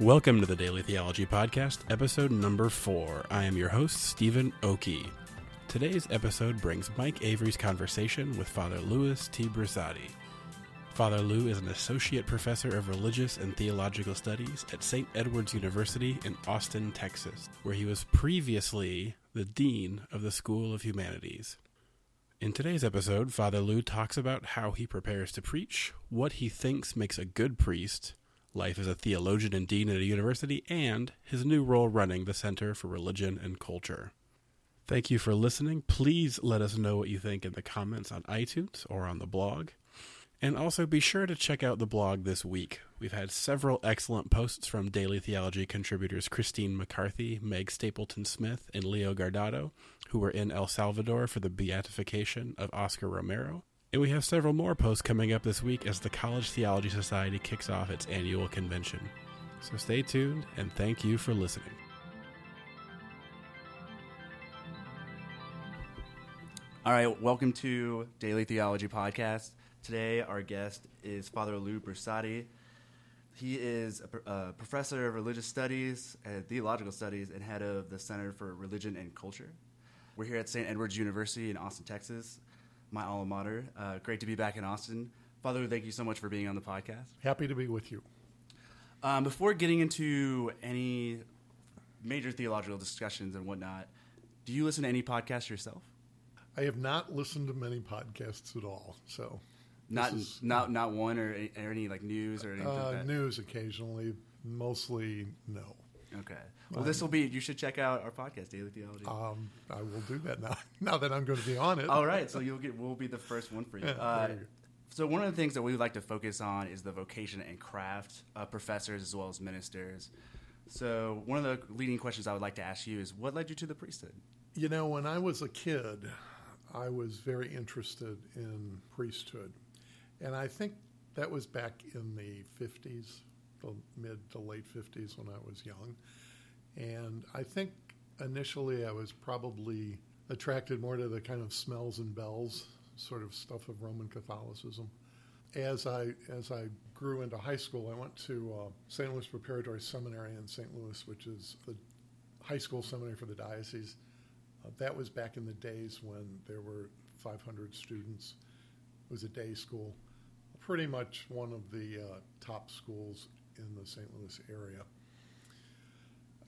Welcome to the Daily Theology Podcast, episode number four. I am your host, Stephen Okey. Today's episode brings Mike Avery's conversation with Father Louis T. Brusatti. Father Lou is an associate professor of religious and theological studies at St. Edward's University in Austin, Texas, where he was previously the dean of the School of Humanities. In today's episode, Father Lou talks about how he prepares to preach, what he thinks makes a good priest, life as a theologian and dean at a university, and his new role running the Center for Religion and Culture. Thank you for listening. Please let us know what you think in the comments on iTunes or on the blog. And also be sure to check out the blog this week. We've had several excellent posts from Daily Theology contributors Christine McCarthy, Meg Stapleton Smith, and Leo Guardado, who were in El Salvador for the beatification of Oscar Romero. And we have several more posts coming up this week as the College Theology Society kicks off its annual convention. So stay tuned and thank you for listening. All right, welcome to Daily Theology Podcast. Today, our guest is Father Lou Brusatti. He is a, a uh, professor of religious studies and theological studies and head of the Center for Religion and Culture. We're here at St. Edward's University in Austin, Texas, my alma mater. Uh, great to be back in Austin. Father thank you so much for being on the podcast. Happy to be with you. Um, before getting into any major theological discussions and whatnot, do you listen to any podcasts yourself? I have not listened to many podcasts at all, so Not is- not not one or, any- or any like news or anything like uh, that. news occasionally, mostly no. Okay. Well, this will be. You should check out our podcast, Daily Theology. Um, I will do that now. Now that I'm going to be on it. All right. So you'll get. We'll be the first one for you. Yeah, Uh, you so one of the things that we would like to focus on is the vocation and craft of professors as well as ministers. So one of the leading questions I would like to ask you is, what led you to the priesthood? You know, when I was a kid, I was very interested in priesthood, and I think that was back in the '50s, the mid to late '50s when I was young. And I think initially I was probably attracted more to the kind of smells and bells sort of stuff of Roman Catholicism. As I as I grew into high school, I went to uh, St. Louis Preparatory Seminary in St. Louis, which is the high school seminary for the diocese. Uh, that was back in the days when there were 500 students. It was a day school, pretty much one of the uh, top schools in the St. Louis area.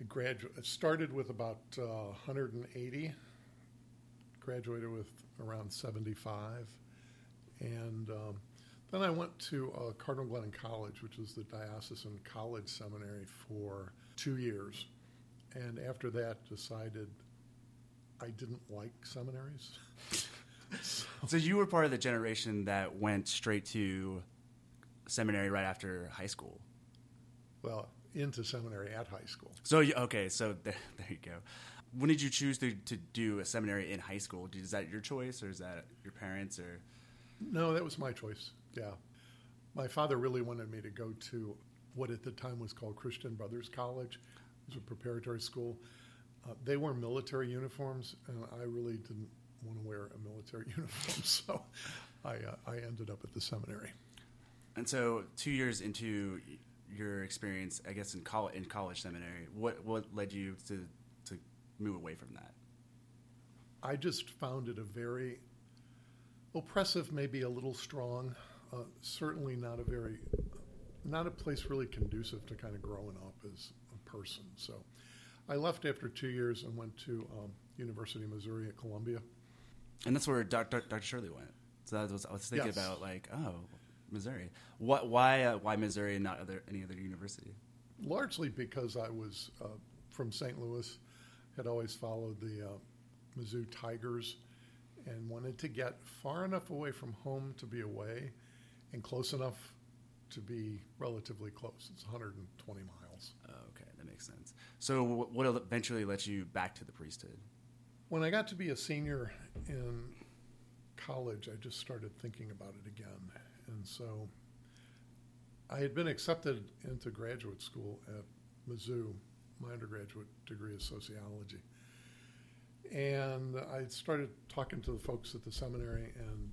I gradu- started with about uh, 180, graduated with around 75, and um, then I went to uh, Cardinal Glennon College, which was the diocesan college seminary, for two years. And after that, decided I didn't like seminaries. So you were part of the generation that went straight to seminary right after high school. Well, into seminary at high school. So okay, so there, there you go. When did you choose to, to do a seminary in high school? Is that your choice, or is that your parents, or No, that was my choice. Yeah. My father really wanted me to go to what at the time was called Christian Brothers College. It was a preparatory school. Uh, they wore military uniforms, and I really didn't want to wear a military uniform, so I, uh, I ended up at the seminary. And so, two years into your experience, I guess in college, in college seminary, what what led you to to move away from that? I just found it a very oppressive, maybe a little strong. Uh, certainly not a very, not a place really conducive to kind of growing up as a person. So, I left after two years and went to um, University of Missouri at Columbia. And that's where Dr. Dr. Shirley went. So that was I was thinking Yes. about like, oh, Missouri. What why uh, why Missouri and not other any other university? largely because I was uh, from St. Louis, had always followed the uh, Mizzou Tigers, and wanted to get far enough away from home to be away, and close enough to be relatively close. It's 120 miles. Oh, okay, that makes sense. So what eventually led you back to the priesthood? When I got to be a senior in college, I just started thinking about it again, and so I had been accepted into graduate school at Mizzou. My undergraduate degree is sociology, and I started talking to the folks at the seminary, and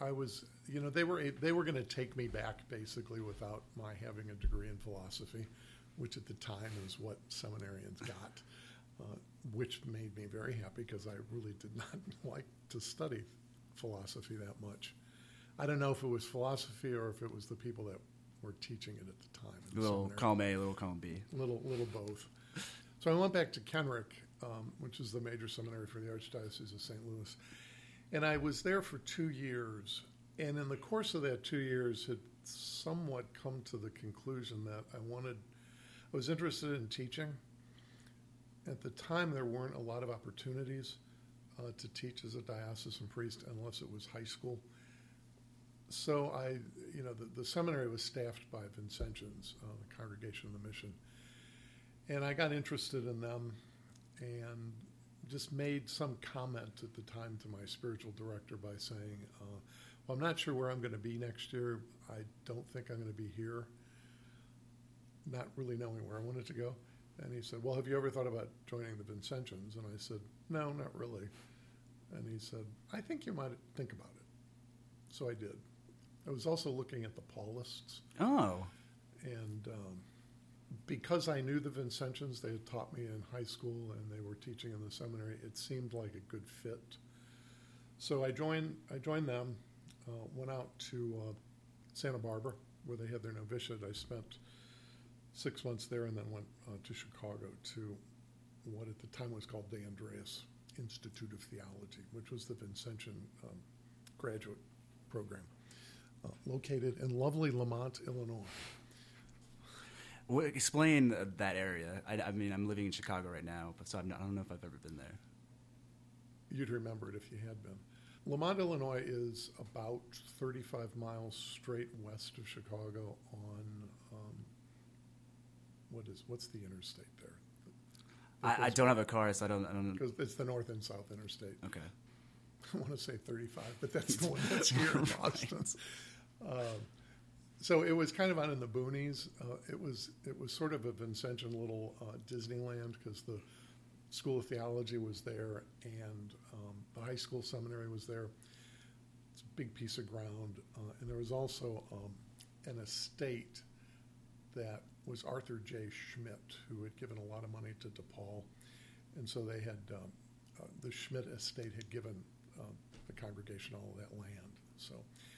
I was, you know, they were they were going to take me back basically without my having a degree in philosophy, which at the time is what seminarians got, uh, which made me very happy because I really did not like to study philosophy that much. I don't know if it was philosophy or if it was the people that were teaching it at the time. the Little seminary. column A, little column B. little little both. So I went back to Kenrick, um, which is the major seminary for the Archdiocese of St. Louis, and I was there for two years. And in the course of that two years, had somewhat come to the conclusion that I wanted, I was interested in teaching. At the time, there weren't a lot of opportunities uh, to teach as a diocesan priest unless it was high school. So I, you know, the, the seminary was staffed by Vincentians, uh, the Congregation of the Mission, and I got interested in them, and just made some comment at the time to my spiritual director by saying, uh, "Well, I'm not sure where I'm going to be next year. I don't think I'm going to be here." Not really knowing where I wanted to go, and he said, "Well, have you ever thought about joining the Vincentians?" And I said, "No, not really." And he said, "I think you might think about it." So I did. I was also looking at the Paulists, Oh, and um, because I knew the Vincentians, they had taught me in high school and they were teaching in the seminary. It seemed like a good fit. So I joined. I joined them. Uh, went out to uh, Santa Barbara where they had their novitiate. I spent six months there and then went uh, to Chicago to what at the time was called De Andreis Institute of Theology, which was the Vincentian um, graduate program, located in lovely Lemont, Illinois. Well, explain uh, that area. I, I mean, I'm living in Chicago right now, but so I'm not, I don't know if I've ever been there. You'd remember it if you had been. Lemont, Illinois is about 35 miles straight west of Chicago on um, what is what's the interstate there? I, I don't have a car, so I don't. I don't. because it's the north and south interstate. Okay. I want to say 35, but that's the one that's here in Austin. Um, so it was kind of out in the boonies. Uh, it was it was sort of a Vincentian little uh, Disneyland because the School of Theology was there and um, the high school seminary was there. It's a big piece of ground, uh, and there was also um, an estate that was Arthur J. Schmitt, who had given a lot of money to DePaul, and so they had um, uh, the Schmitt estate had given um, the congregation all that land. So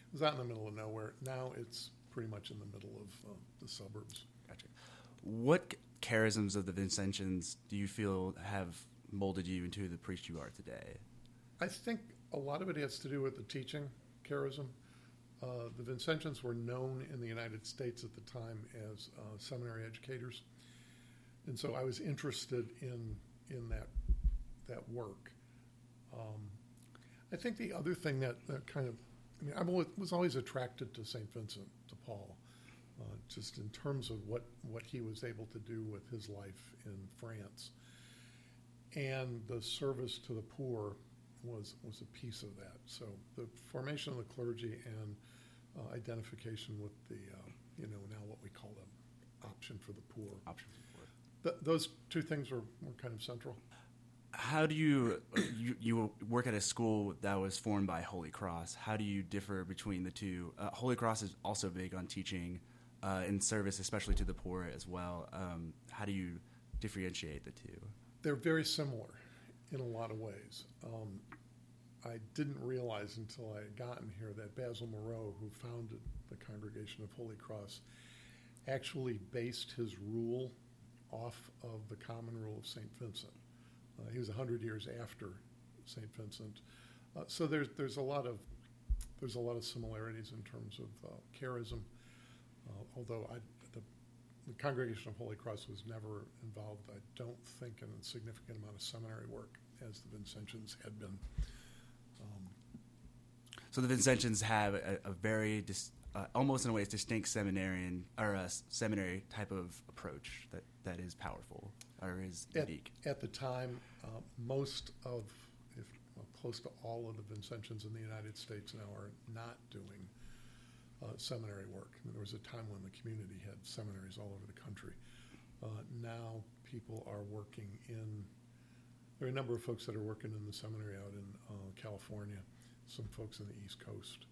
it was out in the middle of nowhere. Now it's pretty much in the middle of uh, the suburbs. Gotcha. What charisms of the Vincentians do you feel have molded you into the priest you are today? I think a lot of it has to do with the teaching charism. Uh, the Vincentians were known in the United States at the time as uh, seminary educators, and so I was interested in in that that work. Um, I think the other thing that, that kind of, I mean, I was always attracted to St. Vincent de Paul, uh, just in terms of what, what he was able to do with his life in France. And the service to the poor was, was a piece of that. So the formation of the clergy and uh, identification with the, uh, you know, now what we call the option for the poor. Option for it. Th- those two things were, were kind of central. How do you, you you work at a school that was formed by Holy Cross? How do you differ between the two? Uh, Holy Cross is also big on teaching uh, in service, especially to the poor as well. Um, how do you differentiate the two? they're very similar in a lot of ways. Um, I didn't realize until I had gotten here that Basil Moreau, who founded the Congregation of Holy Cross, actually based his rule off of the common rule of St. Vincent. Uh, he was 100 years after St. Vincent. Uh, so there's, there's, a lot of, there's a lot of similarities in terms of uh, charism, uh, although I, the the Congregation of Holy Cross was never involved, I don't think, in a significant amount of seminary work as the Vincentians had been. Um, So the Vincentians have a, a very dis, uh, almost in a way distinct seminarian or a seminary type of approach that, that is powerful or is at, unique. at the time, uh, most of, if well, close to all of the Vincentians in the United States now are not doing uh, seminary work. I mean, there was a time when the community had seminaries all over the country. Uh, now people are working in. There are a number of folks that are working in the seminary out in uh, California, some folks in the East Coast,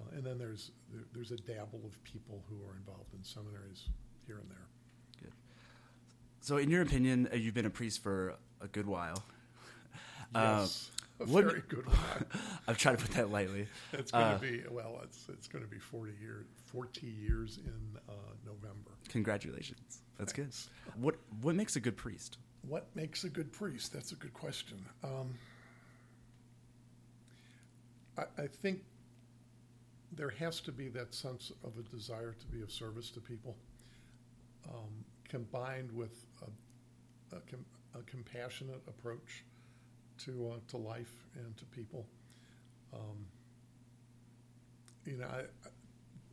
uh, and then there's there, there's a dabble of people who are involved in seminaries here and there. So, in your opinion, uh, you've been a priest for a good while. Um, Yes, a what- very good one. I've tried to put that lightly. It's going Uh, to be well. It's it's going to be forty years. Forty years in uh, November. Congratulations. That's Thanks. good. What What makes a good priest? What makes a good priest? That's a good question. Um, I, I think there has to be that sense of a desire to be of service to people, um, combined with a, a, com- a compassionate approach to uh, to life and to people. Um, you know, I, I,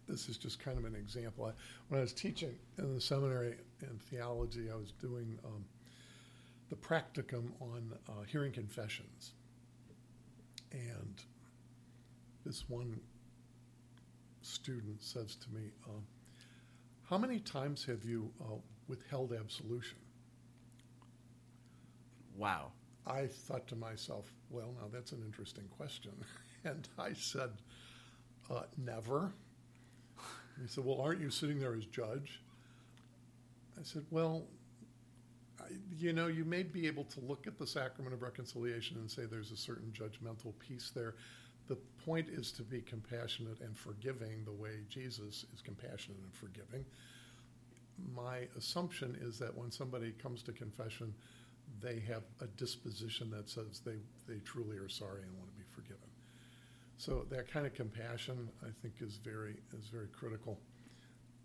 this is just kind of an example. I, when I was teaching in the seminary in theology, I was doing um, the practicum on uh, hearing confessions. And this one student says to me, um, How many times have you uh, withheld absolution? Wow. I thought to myself, Well, now that's an interesting question. And I said, uh, Never. He said, Well, aren't you sitting there as judge? I said, Well, I, you know, you may be able to look at the sacrament of reconciliation and say there's a certain judgmental piece there. The point is to be compassionate and forgiving the way Jesus is compassionate and forgiving. My assumption is that when somebody comes to confession, they have a disposition that says they, they truly are sorry and want to be forgiven. So that kind of compassion, I think, is very is very critical.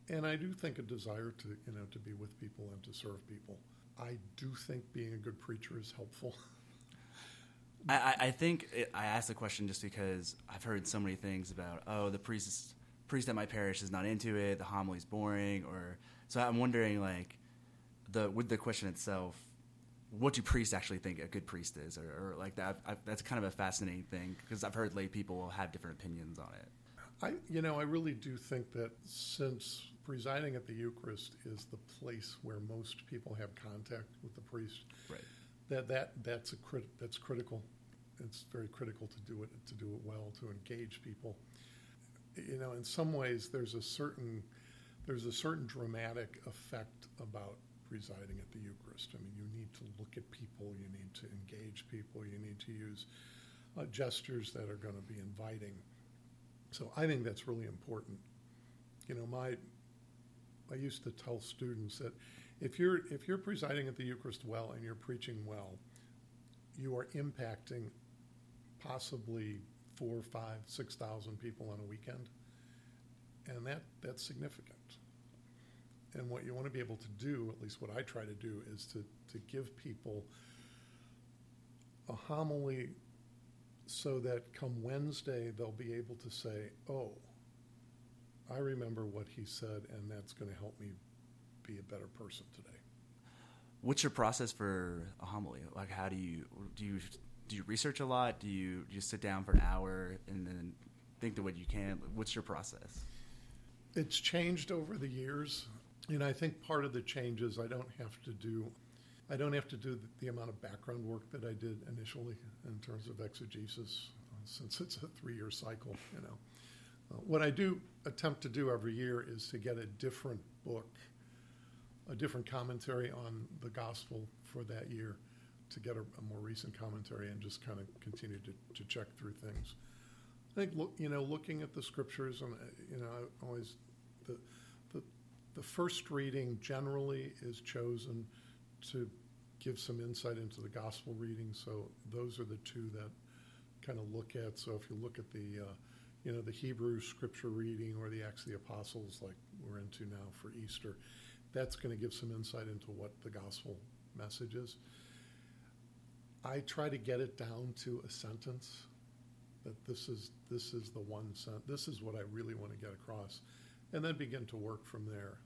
And I do think a desire to you know to be with people and to serve people. I do think being a good preacher is helpful. I, I- think it, I asked the question just because I've heard so many things about oh the priest priest at my parish is not into it the homily's boring or so I'm wondering like the with the question itself what do priests actually think a good priest is or, or like that I, that's kind of a fascinating thing because I've heard lay people have different opinions on it I you know I really do think that since presiding at the Eucharist is the place where most people have contact with the priest, right that that that's a crit, that's critical. It's very critical to do it to do it well to engage people. You know, in some ways, there's a certain there's a certain dramatic effect about presiding at the Eucharist. I mean, you need to look at people, you need to engage people, you need to use uh, gestures that are going to be inviting. So I think that's really important. You know, my I used to tell students that if you're if you're presiding at the Eucharist well and you're preaching well, you are impacting possibly four, five, six thousand people on a weekend, and that that's significant. And what you want to be able to do, at least what I try to do, is to to give people a homily so that come Wednesday they'll be able to say, "Oh, I remember what he said, and that's going to help me be a better person today." what's your process for a homily? Like how do you do you do you research a lot? Do you just sit down for an hour and then think the what you can? What's your process? It's changed over the years, and I think part of the change is I don't have to do, I don't have to do the, the amount of background work that I did initially in terms of exegesis, since it's a three-year cycle. You know, uh, what I do attempt to do every year is to get a different book, a different commentary on the gospel for that year, to get a, a more recent commentary and just kind of continue to, to check through things. I think look, you know, looking at the scriptures, and uh, you know, I always the, the first reading generally is chosen to give some insight into the gospel reading. So those are the two that kind of look at. So if you look at the uh, you know the Hebrew scripture reading or the Acts of the Apostles, like we're into now for Easter, that's going to give some insight into what the gospel message is. I try to get it down to a sentence that this is this is the one cent this is what I really want to get across and then begin to work from there.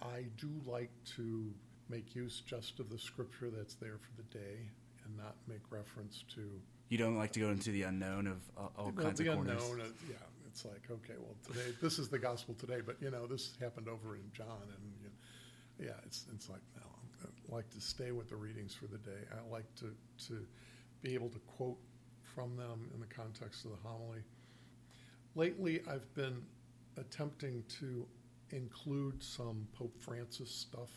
I do like to make use just of the scripture that's there for the day and not make reference to you don't like to go into the unknown of uh, all well, kinds of corners unknown. uh, yeah, it's like okay, well today this is the gospel today, but you know this happened over in John, and you know, yeah, it's it's like no, I like to stay with the readings for the day. I like to to be able to quote from them in the context of the homily. Lately, I've been attempting to include some Pope Francis stuff.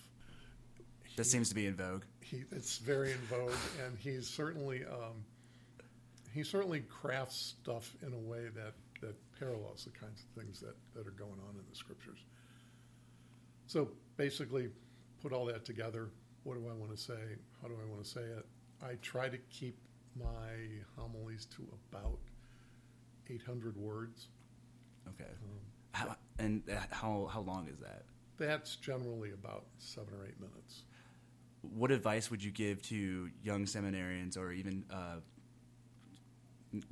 That seems to be in vogue. he, it's very in vogue, and he's certainly um, he certainly crafts stuff in a way that, that parallels the kinds of things that, that are going on in the scriptures. So basically, put all that together. What do I want to say? How do I want to say it? I try to keep my homilies to about 800 words. Okay. Um, How, and how how long is that? that's generally about seven or eight minutes. What advice would you give to young seminarians or even uh,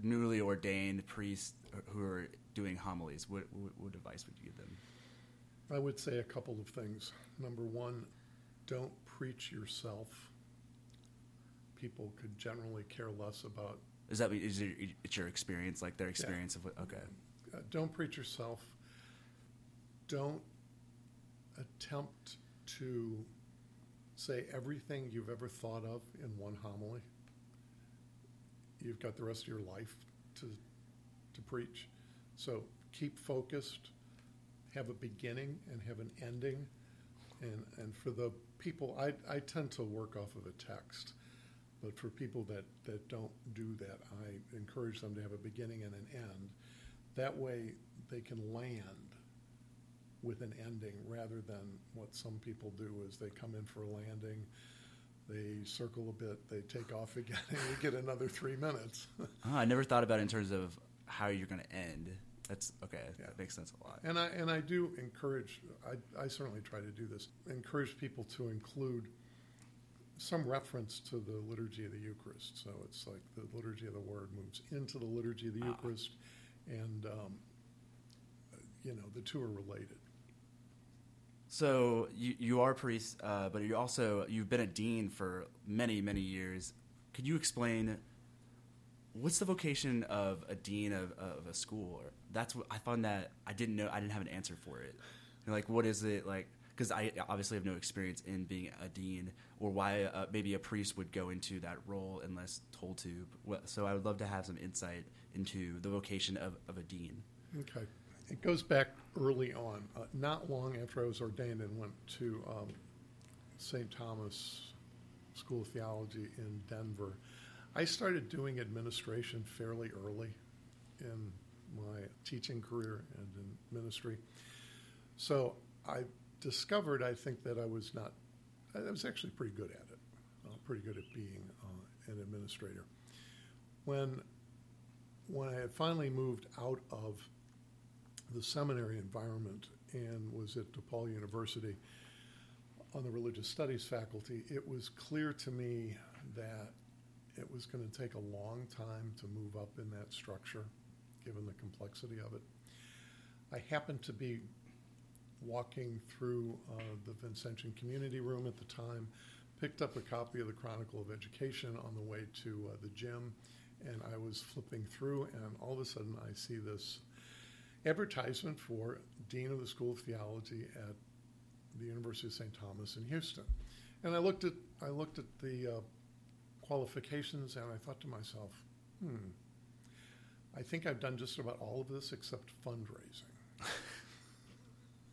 newly ordained priests who are doing homilies? What, what, what advice would you give them? I would say a couple of things. Number one, don't preach yourself. People could generally care less about. Is that is it, it's your experience, like their experience of what? Okay. Uh, don't preach yourself. Don't attempt to say everything you've ever thought of in one homily. You've got the rest of your life to to preach. So keep focused. Have a beginning and have an ending. And and for the people, I I tend to work off of a text. But for people that, that don't do that, I encourage them to have a beginning and an end. That way, they can land with an ending rather than what some people do is they come in for a landing, they circle a bit, they take off again, and we get another three minutes. Oh, I never thought about it in terms of how you're going to end. That's okay. Yeah. That makes sense a lot. And I and I do encourage. I, I certainly try to do this. Encourage people to include some reference to the liturgy of the Eucharist. So it's like the liturgy of the Word moves into the liturgy of the Ah. Eucharist, and um, you know the two are related. So you you are a priest, uh, but you also you've been a dean for many many years. Could you explain what's the vocation of a dean of, of a school? That's what I found that I didn't know. I didn't have an answer for it. Like what is it like? Because I obviously have no experience in being a dean, or why uh, maybe a priest would go into that role unless told to. So I would love to have some insight into the vocation of, of a dean. Okay. It goes back early on. Uh, not long after I was ordained and went to um, St. Thomas School of Theology in Denver, I started doing administration fairly early in my teaching career and in ministry. So I discovered, I think, that I was not, I was actually pretty good at it, uh, pretty good at being uh, an administrator. When, when I had finally moved out of the seminary environment and was at DePaul University on the religious studies faculty, it was clear to me that it was going to take a long time to move up in that structure, given the complexity of it. I happened to be walking through uh, the Vincentian Community Room at the time, picked up a copy of the Chronicle of Education on the way to uh, the gym, and I was flipping through, and all of a sudden I see this advertisement for Dean of the School of Theology at the University of St. Thomas in Houston. And I looked at I looked at the uh, qualifications and I thought to myself, hmm, I think I've done just about all of this except fundraising.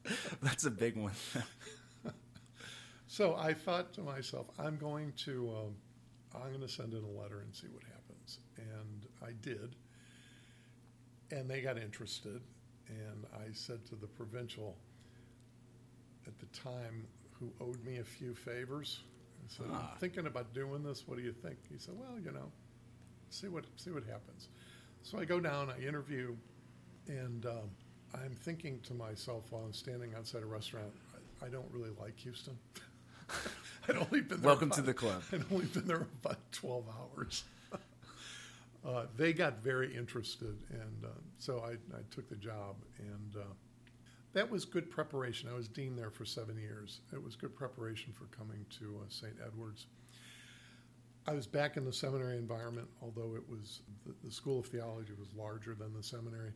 That's a big one. So I thought to myself, I'm going to um, I'm going to send in a letter and see what happens. And I did. And they got interested. And I said to the provincial at the time, who owed me a few favors, I said, Ah. I'm thinking about doing this. What do you think? He said, Well, you know, see what see what happens. So I go down, I interview, and um, I'm thinking to myself while I'm standing outside a restaurant, I, I don't really like Houston. I'd only been there Welcome to the club. I'd only been there about 12 hours. Uh, they got very interested, and uh, so I, I took the job, and uh, that was good preparation. I was dean there for seven years. It was good preparation for coming to uh, St. Edward's. I was back in the seminary environment, although it was the, the School of Theology was larger than the seminary.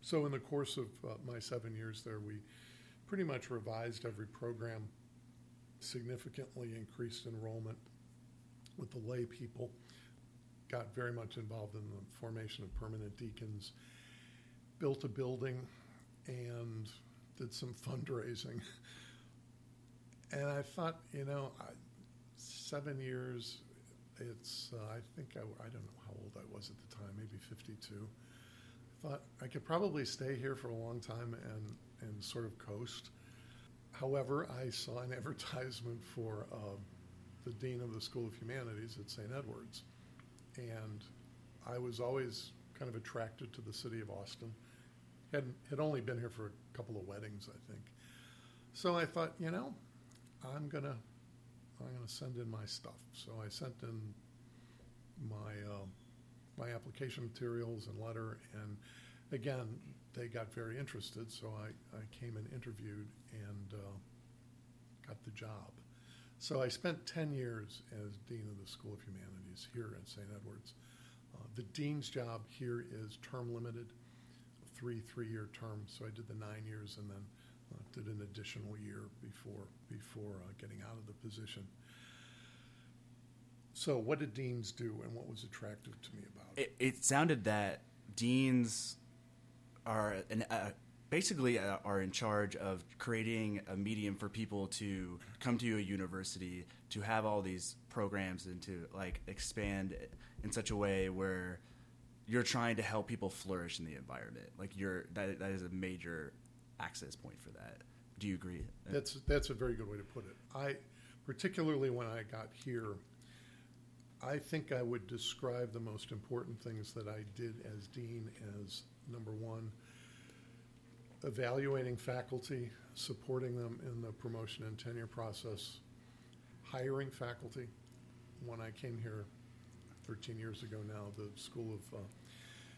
So, in the course of uh, my seven years there, we pretty much revised every program, significantly increased enrollment with the lay people, got very much involved in the formation of permanent deacons, built a building, and did some fundraising. and I thought, you know, I, seven years. It's uh, I think I, I don't know how old I was at the time, maybe 52. I thought I could probably stay here for a long time and and sort of coast. However, I saw an advertisement for uh, the dean of the School of Humanities at St. Edward's, and I was always kind of attracted to the city of Austin. Had had only been here for a couple of weddings, I think. So I thought, you know, I'm gonna I'm gonna send in my stuff. So I sent in my uh, my application materials and letter, and again, they got very interested. So I, I came and interviewed and uh, got the job. So I spent 10 years as Dean of the School of Humanities here at St. Edward's. Uh, the Dean's job here is term limited, three three year terms. So I did the nine years and then uh, did an additional year before, before uh, getting out of the position. So, what did deans do, and what was attractive to me about it? It, it sounded that deans are an, uh, basically uh, are in charge of creating a medium for people to come to a university to have all these programs and to like expand in such a way where you're trying to help people flourish in the environment. Like you're that that is a major access point for that. Do you agree? That's that's a very good way to put it. I particularly when I got here, I think I would describe the most important things that I did as dean as number one, evaluating faculty, supporting them in the promotion and tenure process, hiring faculty. When I came here 13 years ago now, the School of uh,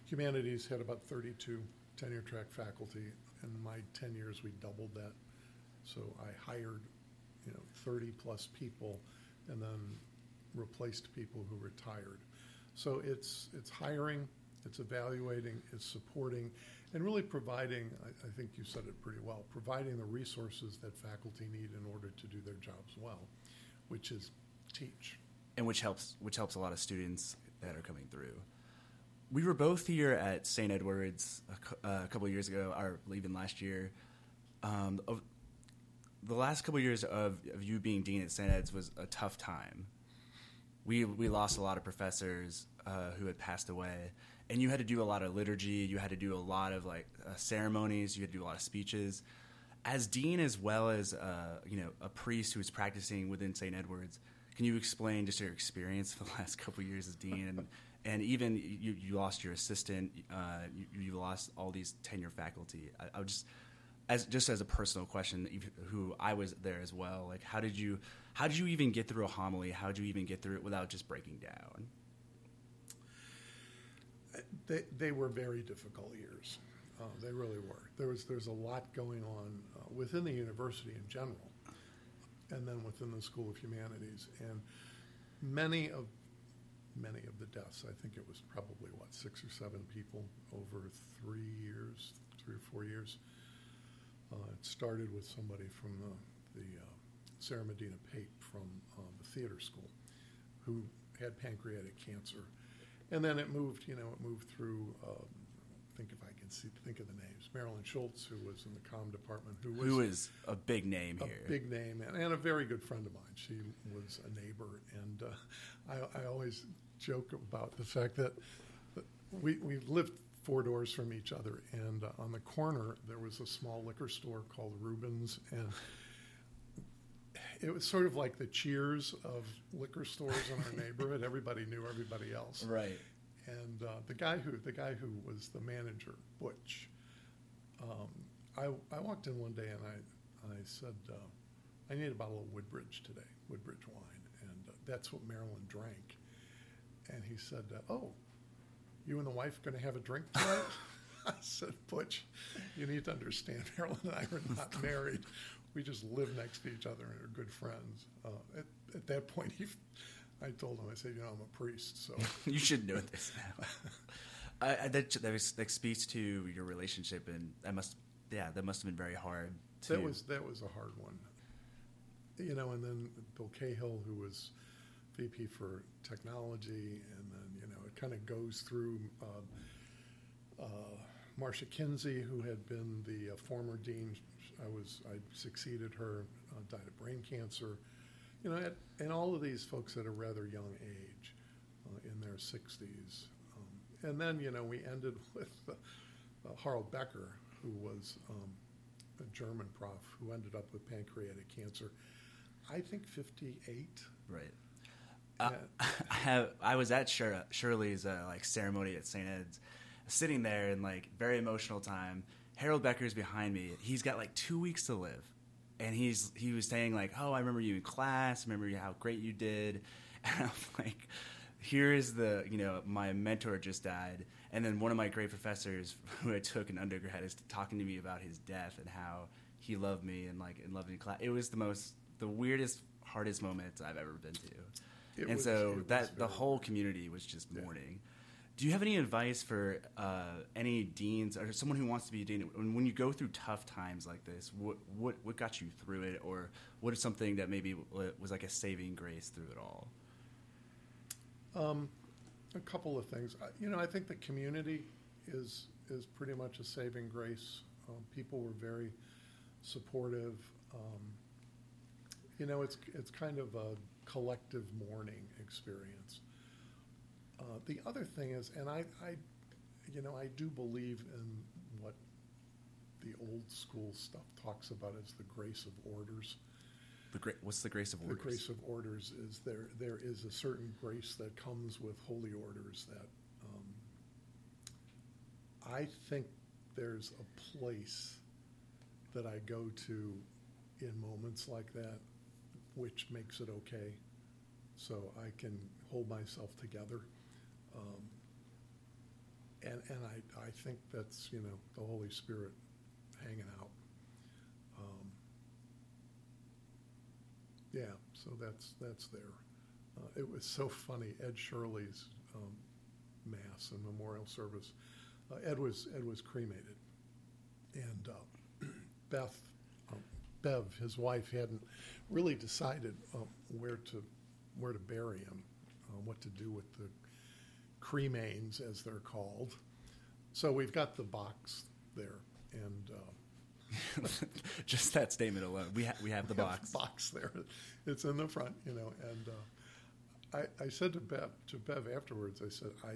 Humanities had about 32 tenure track faculty. In my 10 years, we doubled that. So I hired, you know, 30 plus people, and then replaced people who retired. So it's it's hiring, it's evaluating, it's supporting, and really providing. I, I think you said it pretty well. Providing the resources that faculty need in order to do their jobs well, which is teach. and which helps which helps a lot of students that are coming through. We were both here at St. Edward's a, uh, a couple years ago, or even last year. Um, of, the last couple years of, of you being dean at St. Ed's was a tough time. We we lost a lot of professors uh, who had passed away, and you had to do a lot of liturgy. You had to do a lot of like uh, ceremonies. You had to do a lot of speeches. As dean, as well as uh, you know, a priest who was practicing within St. Edward's, can you explain just your experience for the last couple years as dean, and and even you, you lost your assistant, uh, you, you lost all these tenure faculty. I, I just as just as a personal question, who I was there as well. Like, how did you how did you even get through a homily? How did you even get through it without just breaking down? They, they were very difficult years. Uh, they really were. There was there's a lot going on uh, within the university in general, and then within the School of Humanities. And many of many of the deaths, I think it was probably what six or seven people over three years, three or four years. Uh, it started with somebody from the, the uh, Sarah Medina Pape from uh, the theater school, who had pancreatic cancer, and then it moved. You know, it moved through. Um, think if I can see, think of the names. Marilyn Schultz, who was in the comm department, who was Who is a big name a here? big name and, and a very good friend of mine. She was a neighbor, and uh, I, I always joke about the fact that we we lived four doors from each other, and uh, on the corner there was a small liquor store called Rubens, and it was sort of like the Cheers of liquor stores in our neighborhood. Everybody knew everybody else. right. And uh, the guy who the guy who was the manager, Butch, um, I, I walked in one day and I I said uh, I need a bottle of Woodbridge today, Woodbridge wine, and uh, that's what Marilyn drank. And he said, uh, "Oh, you and the wife going to have a drink tonight?" I said, "Butch, you need to understand, Marilyn and I are not married. We just live next to each other and are good friends." Uh, at, at that point, he. I told him, I said, you know, I'm a priest, so you should know this now. I, that, that, was, that speaks to your relationship, and that must, yeah, that must have been very hard. To, That was that was a hard one. You know, and then Bill Cahill, who was VP for technology, and then you know it kind of goes through uh, uh, Marcia Kinsey, who had been the uh, former dean, I was I succeeded her, uh, died of brain cancer. You know, at, and all of these folks at a rather young age, uh, in their 60s. Um, and then, you know, we ended with uh, uh, Harold Becker, who was um, a German prof who ended up with pancreatic cancer. I think 58. Right. Uh, I have. I was at Shir- Shirley's uh, like ceremony at St. Ed's, sitting there in like very emotional time. Harold Becker's behind me. He's got like two weeks to live, and he's he was saying like, "Oh, I remember you in class. Remember how great you did." And I'm like, "Here is the you know my mentor just died, and then one of my great professors who I took in undergrad is talking to me about his death and how he loved me and like and loved me class. It was the most the weirdest, hardest moments I've ever been to." It and was- so that the whole community was just Yeah. mourning. Do you have any advice for uh, any deans or someone who wants to be a dean when, when you go through tough times like this? What what what got you through it, or what is something that maybe was like a saving grace through it all? Um, a couple of things. You know, I think the community is is pretty much a saving grace. Um, people were very supportive. Um, you know, it's it's kind of a collective mourning experience. Uh, the other thing is, and I, I, you know, I do believe in what the old school stuff talks about as the grace of orders. The great what's the grace of orders? The grace of orders is there. There is a certain grace that comes with holy orders that um, I think there's a place that I go to in moments like that, which makes it okay, so I can hold myself together. Um, and and I, I think that's you know the Holy Spirit hanging out. Um, yeah, so that's that's there. Uh, it was so funny. Ed Shirley's um, mass and memorial service. Uh, Ed was Ed was cremated, and uh, Beth, um, Bev, his wife, hadn't really decided uh, where to where to bury him, uh, what to do with the cremains as they're called. So we've got the box there, and. Uh, just that statement alone. We ha- we have the we have box. the box there. It's in the front, you know. And uh, I, I said to Bev, to Bev afterwards, I said, I,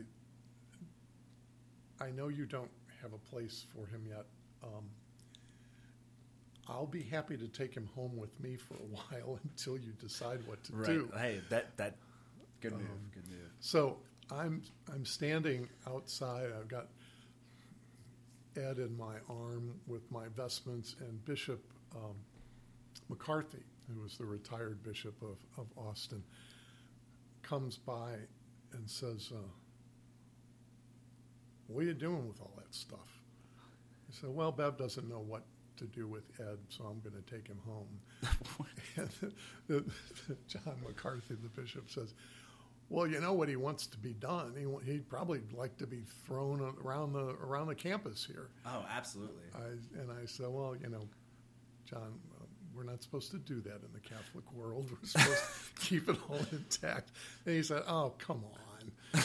I know you don't have a place for him yet. Um, I'll be happy to take him home with me for a while until you decide what to Right. do. Hey, that that good move. Um, good move. So I'm I'm standing outside. I've got Ed in my arm with my vestments, and Bishop um, McCarthy, who was the retired bishop of, of Austin, comes by and says, uh, "What are you doing with all that stuff?" I said, "Well, Bev doesn't know what to do with Ed, so I'm going to take him home." and John McCarthy, the bishop, says, "Well, you know what he wants to be done. He he'd probably like to be thrown around the around the campus here." Oh, absolutely. I, and I said, "Well, you know, John, uh, we're not supposed to do that in the Catholic world. We're supposed to keep it all intact." And he said, "Oh, come on."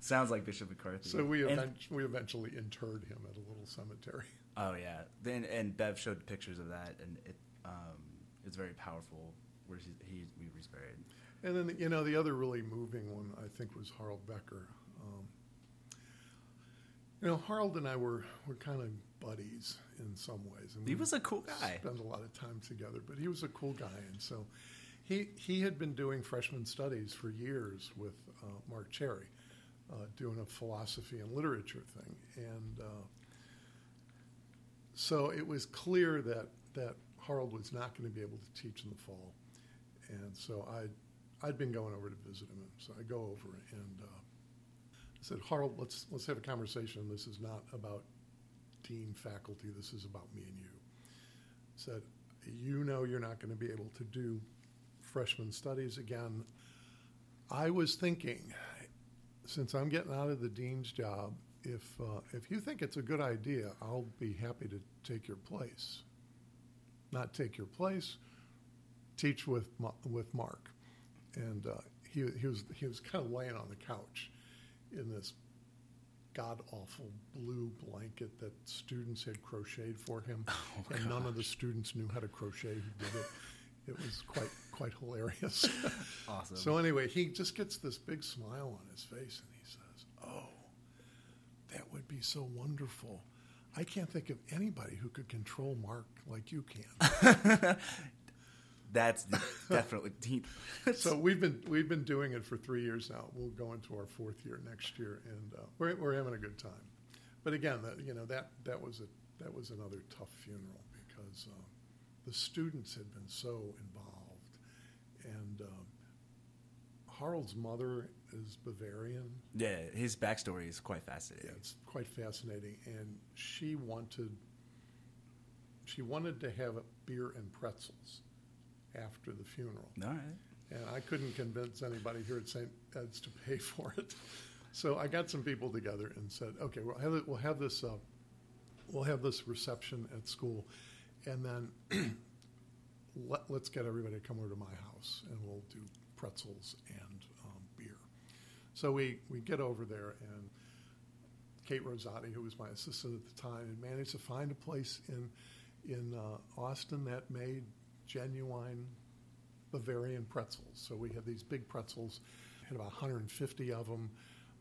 Sounds like Bishop McCarthy. So we And- event- we eventually interred him at a little cemetery. Oh yeah, then and Bev showed pictures of that, and it um, it's very powerful. Where he, he we was buried. And then, you know, the other really moving one, I think, was Harold Becker. Um, you know, Harold and I were, were kind of buddies in some ways. And He was a cool guy. Spent a lot of time together, but he was a cool guy. And so he, he had been doing freshman studies for years with uh, Mark Cherry, uh, doing a philosophy and literature thing. And uh, so it was clear that, that Harold was not going to be able to teach in the fall. And so I, I'd been going over to visit him, so I go over and uh, I said, Harold, let's let's have a conversation. This is not about dean faculty. This is about me and you. I said, you know, you're not going to be able to do freshman studies again. I was thinking, since I'm getting out of the dean's job, if uh, if you think it's a good idea, I'll be happy to take your place. Not take your place, teach with with Mark, and uh, he he was he was kind of laying on the couch in this god awful blue blanket that students had crocheted for him, Oh, and none of the students knew how to crochet He did it. It was quite quite hilarious. Awesome. So anyway, he just gets this big smile on his face, and he says, "Oh, that would be so wonderful. I can't think of anybody who could control Mark like you can." That's definitely. deep. so we've been we've been doing it for three years now. We'll go into our fourth year next year, and uh, we're we're having a good time. But again, that you know that that was a that was another tough funeral because uh, the students had been so involved, and uh, Harold's mother is Bavarian. yeah, his backstory is quite fascinating. Yeah, it's quite fascinating, and she wanted she wanted to have a beer and pretzels after the funeral. All right. and I couldn't convince anybody here at St. Ed's to pay for it. So I got some people together and said, "Okay, we'll have it, we'll have this uh, we'll have this reception at school, and then let, let's get everybody to come over to my house, and we'll do pretzels and um, beer." So we we get over there, and Kate Rosati, who was my assistant at the time, managed to find a place in in uh, Austin that made genuine Bavarian pretzels. So we had these big pretzels, had about 150 of them,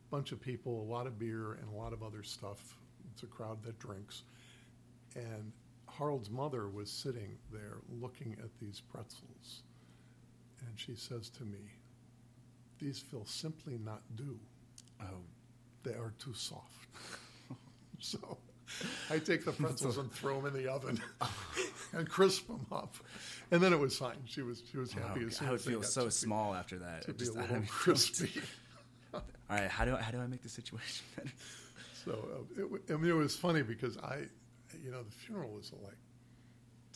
A bunch of people, a lot of beer, and a lot of other stuff. It's a crowd that drinks. And Harold's mother was sitting there looking at these pretzels. And she says to me, These feel simply not do. Oh, They are too soft. so I take the pretzels and throw them in the oven and crisp them up. And then it was fine. She was she was happy oh, as soon I would as feel so to be- small after that. to It be a just- little crispy. All right, how do I, how do I make the situation? better? So uh, it, I mean, it was funny because I, you know, the funeral was like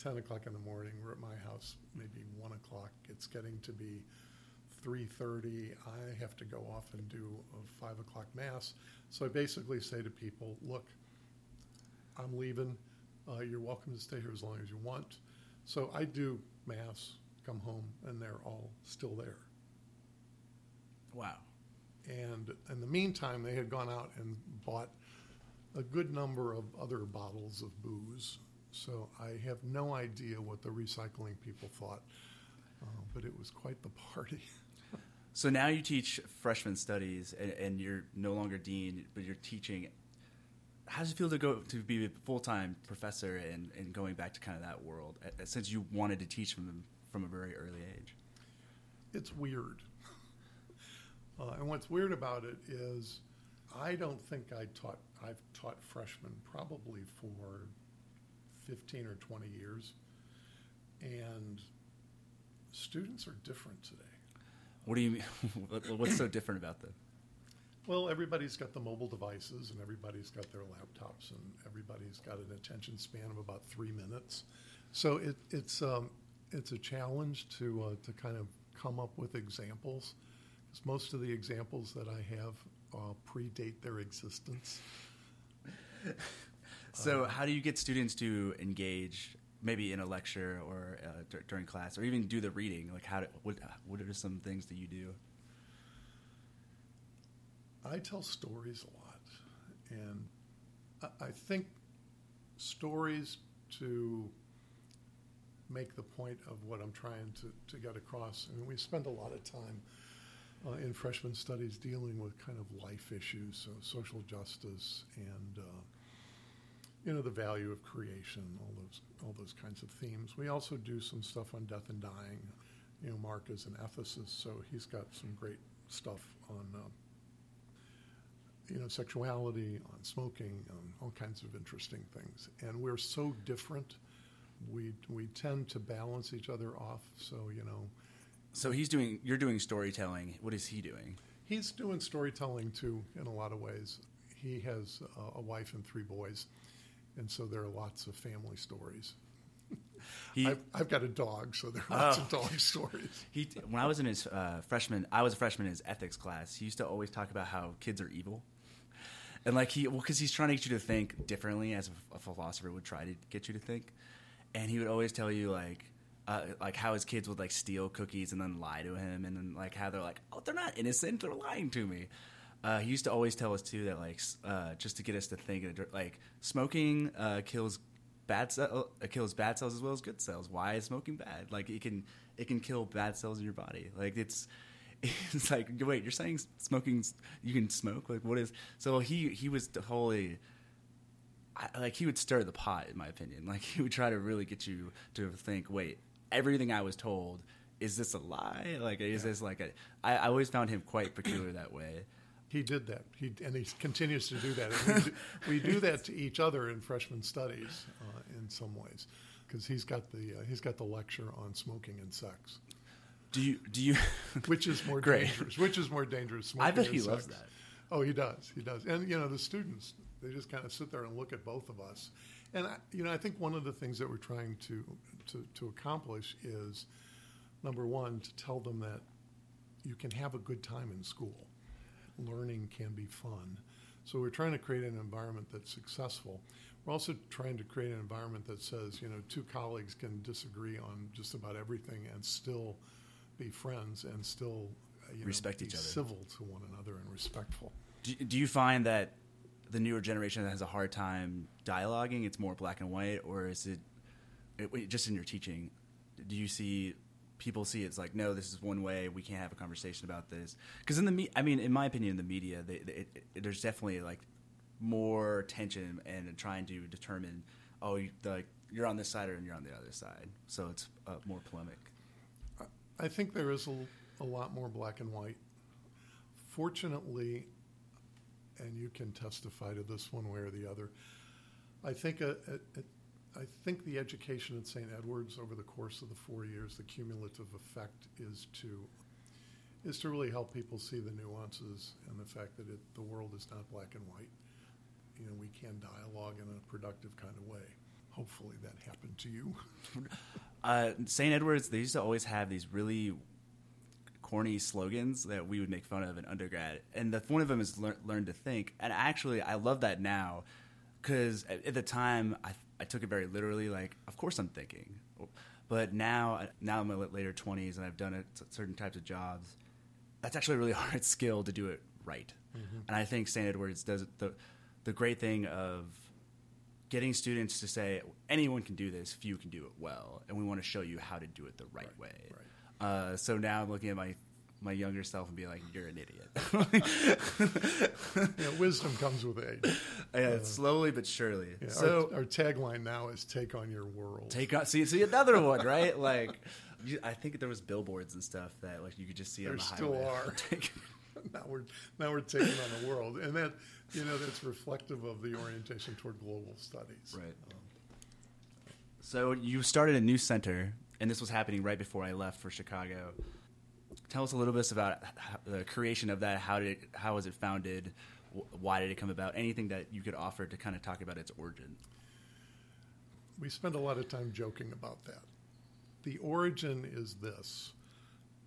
ten o'clock in the morning. We're at my house, maybe one o'clock. It's getting to be three thirty. I have to go off and do a five o'clock mass. So I basically say to people, "Look, I'm leaving. Uh, you're welcome to stay here as long as you want." So I do mass, come home, and they're all still there. wow. And in the meantime, they had gone out and bought a good number of other bottles of booze. So I have no idea what the recycling people thought, uh, but it was quite the party. So now you teach freshman studies, and, and you're no longer dean, but you're teaching. How does it feel to go to be a full time professor and, and going back to kind of that world, since you wanted to teach from from a very early age? It's weird. Uh, and what's weird about it is I don't think I taught, I've taught freshmen probably for 15 or 20 years. And students are different today. What do you mean? What's so different about them? Well, everybody's got the mobile devices and everybody's got their laptops and everybody's got an attention span of about three minutes. So it, it's, um, it's a challenge to, uh, to kind of come up with examples because most of the examples that I have uh, predate their existence. So how do you get students to engage, maybe in a lecture or uh, dur- during class, or even do the reading? Like, how do, what what are some things that you do? I tell stories a lot, and I, think stories to make the point of what I'm trying to, to get across. I mean, we spend a lot of time uh, in freshman studies dealing with kind of life issues, so social justice and uh, you know the value of creation, all those all those kinds of themes. We also do some stuff on death and dying. You know, Mark is an ethicist, so he's got some great stuff on. Uh, you know, sexuality, on smoking, on all kinds of interesting things. And we're so different. We we tend to balance each other off. So you know, So he's doing, you're doing storytelling. What is he doing? he's doing storytelling too in a lot of ways. He has a, a wife and three boys, and so there are lots of family stories. He, I've, I've got a dog, so there are lots Oh. of dog stories. he, when I was in his uh, freshman, I was a freshman in his ethics class. He used to always talk about how kids are evil, and like he, well, because he's trying to get you to think differently, as a, a philosopher would try to get you to think. And he would always tell you like, uh, like how his kids would like steal cookies and then lie to him, and then like how they're like, oh, they're not innocent, they're lying to me. Uh, he used to always tell us too that like uh, just to get us to think like smoking uh, kills bad cell, uh, kills bad cells as well as good cells. Why is smoking bad? Like it can it can kill bad cells in your body. Like it's it's like wait, you're saying smoking you can smoke? Like what is? So he he was totally. I, like he would stir the pot, in my opinion. Like he would try to really get you to think, wait, everything I was told is this a lie? Like is this like a? I, I always found him quite peculiar that way. He did that, he, and he continues to do that. We, do, we do that to each other in freshman studies uh, in some ways, because he's got the uh, he's got the lecture on smoking and sex, Do you do you? which is more Great. dangerous. Which is more dangerous? I bet he sex. loves that. Oh, he does. He does. And you know, the students they just kind of sit there and look at both of us. And I, you know, I think one of the things that we're trying to to, to accomplish is number one to tell them that you can have a good time in school. Learning can be fun. So we're trying to create an environment that's successful. We're also trying to create an environment that says, you know, two colleagues can disagree on just about everything and still be friends and still uh, you know, Respect be each other. civil to one another and respectful. Do, do you find that the newer generation that has a hard time dialoguing? It's more black and white, or is it, it just in your teaching? Do you see people see it's like no, this is one way. We can't have a conversation about this because in the me- I mean, in my opinion, in the media, they, they, it, it, there's definitely like more tension and trying to determine oh, you, the, you're on this side or you're on the other side. So it's uh, more polemic. I think there is a, a lot more black and white. Fortunately, and you can testify to this one way or the other, I think a, a, I think the education at St. Edward's over the course of the four years, the cumulative effect is to is to really help people see the nuances and the fact that it, the world is not black and white. You know, we can dialogue in a productive kind of way. Hopefully, that happened to you. Uh, St. Edward's, they used to always have these really corny slogans that we would make fun of in undergrad, and the, one of them is learn, "Learn to think." And actually, I love that now because at, at the time I, I took it very literally. Like, of course I'm thinking, but now now I'm in my later twenties and I've done it certain types of jobs. That's actually a really hard skill to do it right, and I think St. Edward's does the the great thing of getting students to say anyone can do this, few can do it well, and we want to show you how to do it the right, way. Uh, so now I'm looking at my my younger self and be like, "You're an idiot." Know, wisdom comes with age. yeah, slowly but surely. Yeah, so our, our tagline now is "Take on your world." take on see see another one, right? Like, you, I think there was billboards and stuff that like you could just see on There the still highway. are. Now we're now we're taking on the world, and that you know that's reflective of the orientation toward global studies. Right. So you started a new center, and this was happening right before I left for Chicago. Tell us a little bit about the creation of that. How did it, how was it founded? Why did it come about? Anything that you could offer to kind of talk about its origin. We spend a lot of time joking about that. The origin is this: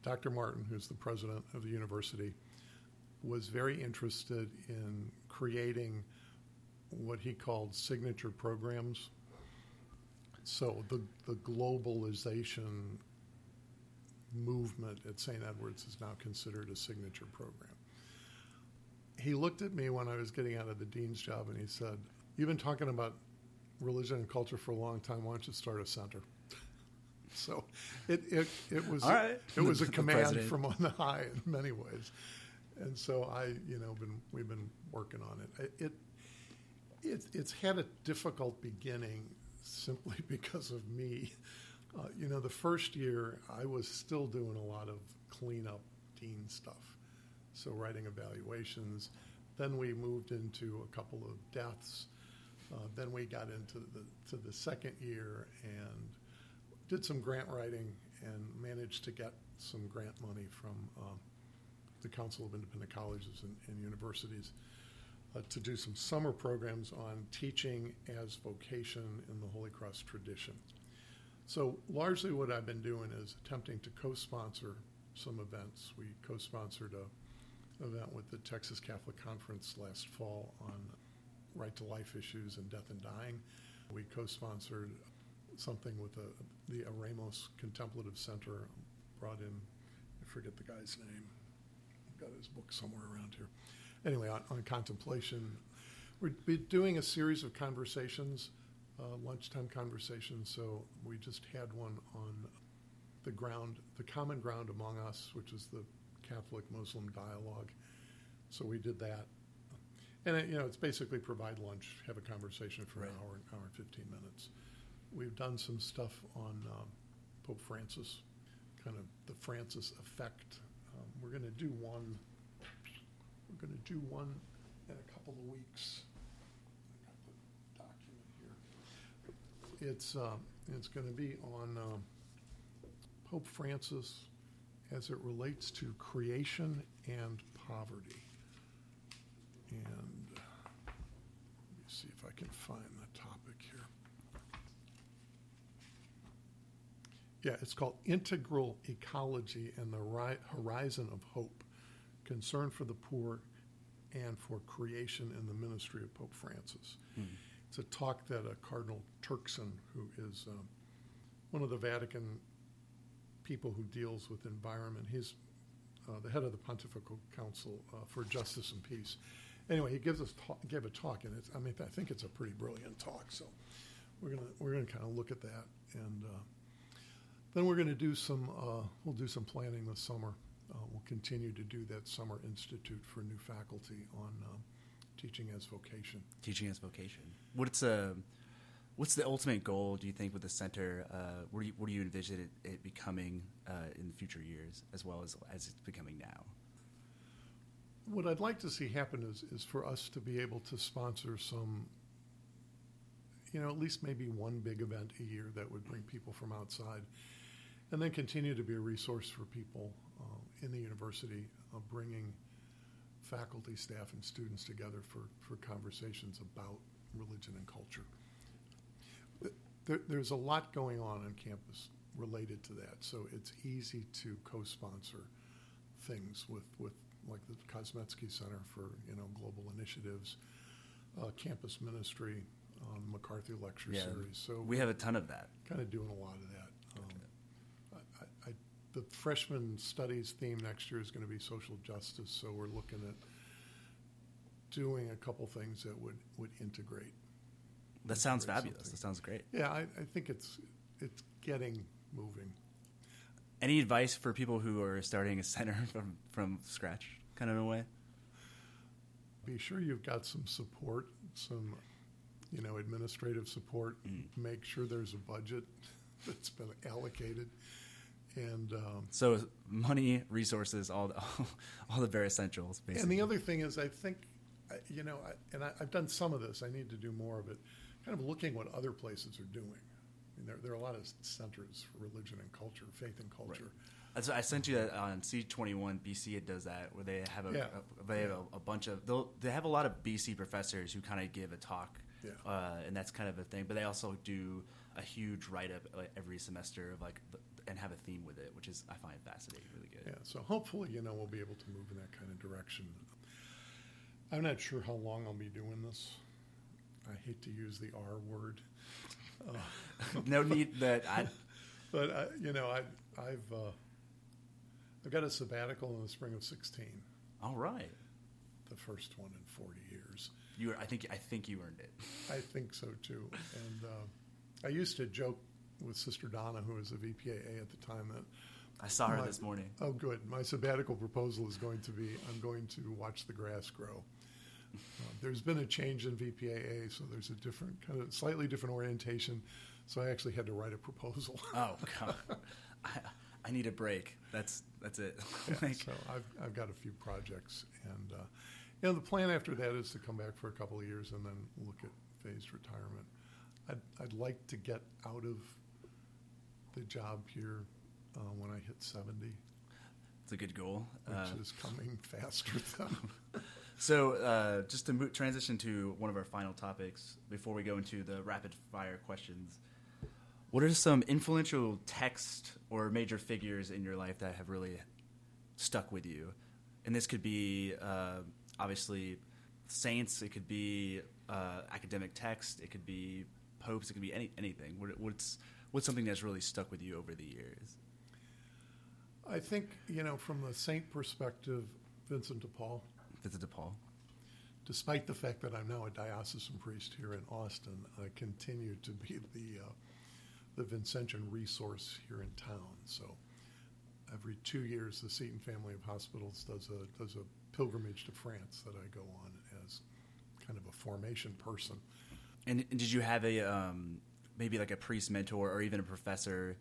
Dr. Martin, who's the president of the university, was very interested in creating what he called signature programs. So the the globalization movement at St. Edward's is now considered a signature program. He looked at me when I was getting out of the dean's job and he said, "You've been talking about religion and culture for a long time. Why don't you start a center?" So it it, it was right. it was a command from on high in many ways, and so I you know been we've been working on it. It, it it's had a difficult beginning simply because of me. Uh, you know, the first year I was still doing a lot of cleanup dean stuff, so writing evaluations. Then we moved into a couple of deaths. Uh, then we got into the to the second year and did some grant writing and managed to get some grant money from um, the Council of Independent Colleges and, and Universities uh, to do some summer programs on teaching as vocation in the Holy Cross tradition. So largely what I've been doing is attempting to co-sponsor some events. We co-sponsored a event with the Texas Catholic Conference last fall on right to life issues and death and dying. We co-sponsored something with the, the Aramos Contemplative Center, brought in, I forget the guy's name, got his book somewhere around here. anyway, on, on contemplation, we're be doing a series of conversations, uh, lunchtime conversations. So we just had one on the ground, the common ground among us, which is the Catholic Muslim dialogue. So we did that. And it, you know, it's basically provide lunch, have a conversation for an hour, hour, hour and fifteen minutes. We've done some stuff on um, Pope Francis, kind of the Francis effect. We're going to do one. We're to do one in a couple of weeks. I got the document here. It's um, it's going to be on um, Pope Francis as it relates to creation and poverty. And let me see if I can find the topic here. Yeah, it's called Integral Ecology and the Ri- Horizon of Hope Concern for the Poor and for Creation in the Ministry of Pope Francis. It's a talk that uh, Cardinal Turkson, who is um, one of the Vatican people who deals with environment, he's uh, the head of the Pontifical Council uh, for Justice and Peace. Anyway, he gives us talk, gave a talk, and it's, I mean, I think it's a pretty brilliant talk. So we're gonna we're gonna kind of look at that, and uh, then we're gonna do some uh, we'll do some planning this summer. Uh, we'll continue to do that summer institute for new faculty on uh, teaching as vocation. Teaching as vocation. What's uh, what's the ultimate goal? Do you think with the center? Uh, what do you what do you envision it, it becoming uh, in the future years, as well as as it's becoming now? What I'd like to see happen is, is for us to be able to sponsor some, you know, at least maybe one big event a year that would bring people from outside, and then continue to be a resource for people uh, in the university, uh, bringing faculty, staff, and students together for, for conversations about religion and culture. There, there's a lot going on on campus related to that, so it's easy to co-sponsor things with, with like the Kozmetsky Center for you know global initiatives, uh, campus ministry, um, MacArthur Lecture Yeah, Series. So We have a ton of that. kind of doing a lot of that. The freshman studies theme next year is going to be social justice, so we're looking at doing a couple things that would, would integrate. That sounds integrate fabulous. something. That sounds great. Yeah, I, I think it's it's getting moving. Any advice for people who are starting a center from from scratch, kind of in a way? Be sure you've got some support, some you know administrative support. Mm. Make sure there's a budget that's been allocated, and um, So money, resources, all the, all the bare essentials. Basically. And the other thing is, I think, you know, I, and I, I've done some of this. I need to do more of it. Kind of looking what other places are doing. I mean, there, there are a lot of centers for religion and culture, faith and culture. That's I sent you that on C21 BC. It does that where they have a, Yeah. a they have a, a bunch of they have a lot of BC professors who kind of give a talk, Yeah. uh, and that's kind of a thing. But they also do a huge write up like, every semester of like the, and have a theme with it, which is I find fascinating, really good. Yeah, so hopefully, you know, we'll be able to move in that kind of direction. I'm not sure how long I'll be doing this. I hate to use the R word, no need that I but I, you know, I, I've uh, I've got a sabbatical in the spring of '16, all right. the first one in 40 years. You I think I think you earned it. I think so too. And uh, I used to joke with Sister Donna, who was a VPAA at the time, that I saw her My- this morning. oh, good, my sabbatical proposal is going to be I'm going to watch the grass grow. Uh, there's been a change in VPAA, so there's a different kind of slightly different orientation. So I actually had to write a proposal. Oh god, I, I need a break. That's that's it. Yeah, Like, so I've, I've got a few projects, and uh, you know the plan after that is to come back for a couple of years and then look at phased retirement. I'd, I'd like to get out of the job here uh, when I hit seventy, it's a good goal. which Uh, is coming faster than. So, uh, just to mo- transition to one of our final topics before we go into the rapid fire questions, what are some influential text or major figures in your life that have really stuck with you? And this could be uh, obviously saints, it could be uh, academic text, it could be popes, it could be any, anything. What, what's what's something that's really stuck with you over the years? I think you know from the saint perspective, Vincent de Paul. Vincent de Paul. despite the fact that I'm now a diocesan priest here in Austin, I continue to be the uh, the Vincentian resource here in town. So every two years, the Seton Family of Hospitals does a does a pilgrimage to France that I go on as kind of a formation person. And did you have a um, maybe like a priest mentor or even a professor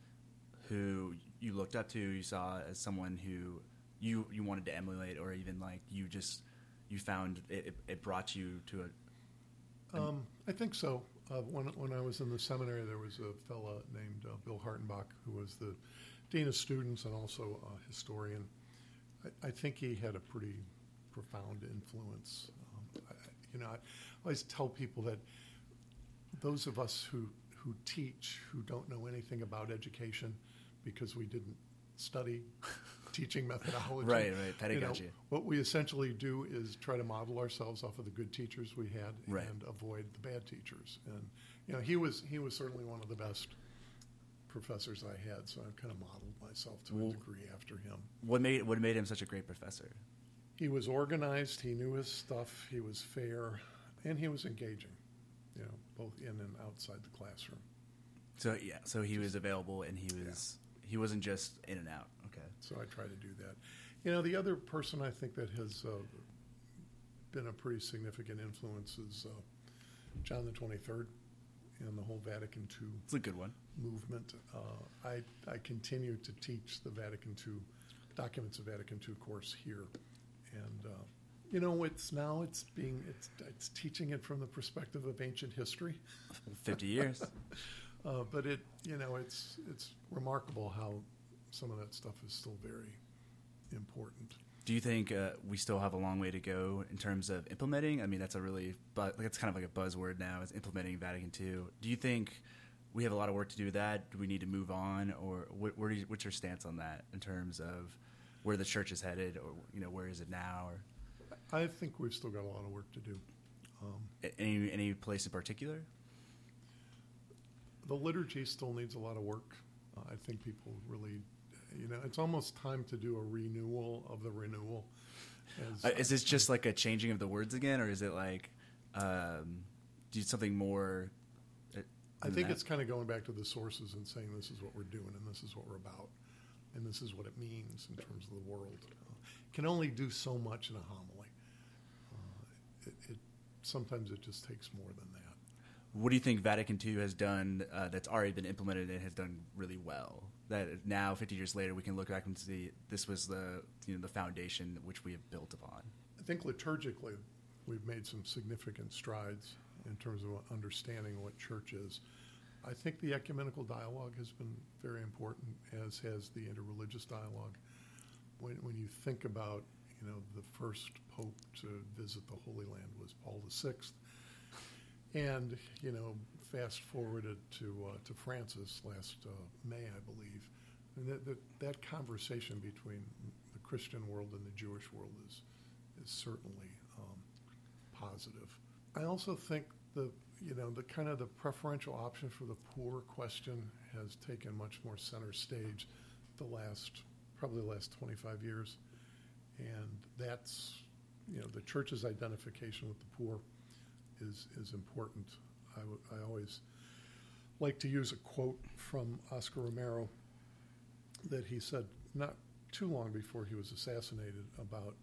who you looked up to, you saw as someone who you you wanted to emulate, or even like you just you found it, it brought you to a. Um, I think so. Uh, when when I was in the seminary, there was a fellow named uh, Bill Hartenbach who was the dean of students and also a historian. I, I think he had a pretty profound influence. Um, I, you know, I always tell people that those of us who who teach who don't know anything about education because we didn't study teaching methodology. Right, right, pedagogy. You know, what we essentially do is try to model ourselves off of the good teachers we had right. and avoid the bad teachers. And you know, he was he was certainly one of the best professors I had, so I've kind of modeled myself to well, a degree after him. What made what made him such a great professor? He was organized. He knew his stuff. He was fair, and he was engaging. You know, both in and outside the classroom. So yeah, so he was available, and he was yeah. he wasn't just in and out. Okay. So I try to do that. You know, the other person I think that has uh, been a pretty significant influence is uh, John the Twenty Third and the whole Vatican II. It's a good one. Movement. Uh, I I continue to teach the Vatican II documents of Vatican II course here, and uh, you know it's now it's being it's it's teaching it from the perspective of ancient history. Fifty years. uh, but it you know it's it's remarkable how some of that stuff is still very important. Do you think uh, we still have a long way to go in terms of implementing? I mean, that's a really, but it's kind of like a buzzword now is implementing Vatican II. Do you think we have a lot of work to do with that? Do we need to move on, or what, where you, what's your stance on that in terms of where the church is headed, or you know, where is it now? Or I think we've still got a lot of work to do. Um, any any place in particular? The liturgy still needs a lot of work. Uh, I think people really you know, it's almost time to do a renewal of the renewal. As, uh, is this just like a changing of the words again, or is it like um, do something more? Uh, I think that? it's kind of going back to the sources and saying this is what we're doing and this is what we're about, and this is what it means in terms of the world. Uh, can only do so much in a homily. It, it, sometimes it just takes more than that. What do you think Vatican II has done uh, that's already been implemented and has done really well? that now 50 years later we can look back and see this was the you know the foundation which we have built upon i think liturgically we've made some significant strides in terms of understanding what church is i think the ecumenical dialogue has been very important as has the interreligious dialogue when, when you think about you know the first pope to visit the holy land was paul vi and you know fast forwarded to uh, to Francis last uh, May, I believe, and that, that, that conversation between the Christian world and the Jewish world is is certainly um, positive. I also think the you know the kind of the preferential option for the poor question has taken much more center stage the last probably the last 25 years, and that's you know the church's identification with the poor is is important. I, w- I always like to use a quote from Oscar Romero that he said not too long before he was assassinated about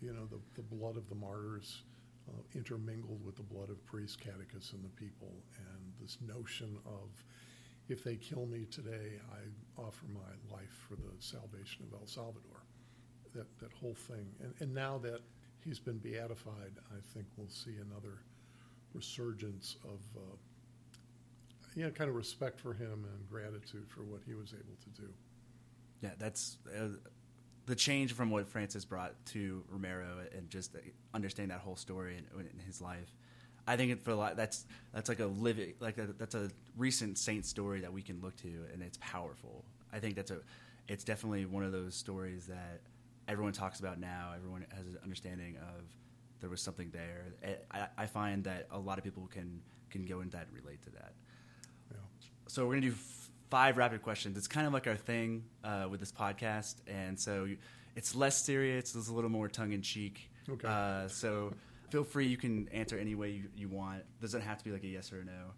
you know the, the blood of the martyrs uh, intermingled with the blood of priests, catechists, and the people, and this notion of if they kill me today, I offer my life for the salvation of El Salvador. That that whole thing, and, and now that he's been beatified, I think we'll see another resurgence of uh, you know kind of respect for him and gratitude for what he was able to do. Yeah, that's uh, the change from what Francis brought to Romero and just understanding that whole story in, in his life. I think for a lot, that's that's like a living like a, that's a recent saint story that we can look to, and it's powerful. I think that's a it's definitely one of those stories that everyone talks about now. Everyone has an understanding of there was something there. I, I, find that a lot of people can can go into that and relate to that. Yeah. So we're gonna do f- five rapid questions. It's kind of like our thing uh, with this podcast, and so it's less serious. It's a little more tongue in cheek. Okay. Uh, so feel free. You can answer any way you, you want. Doesn't have to be like a yes or a no.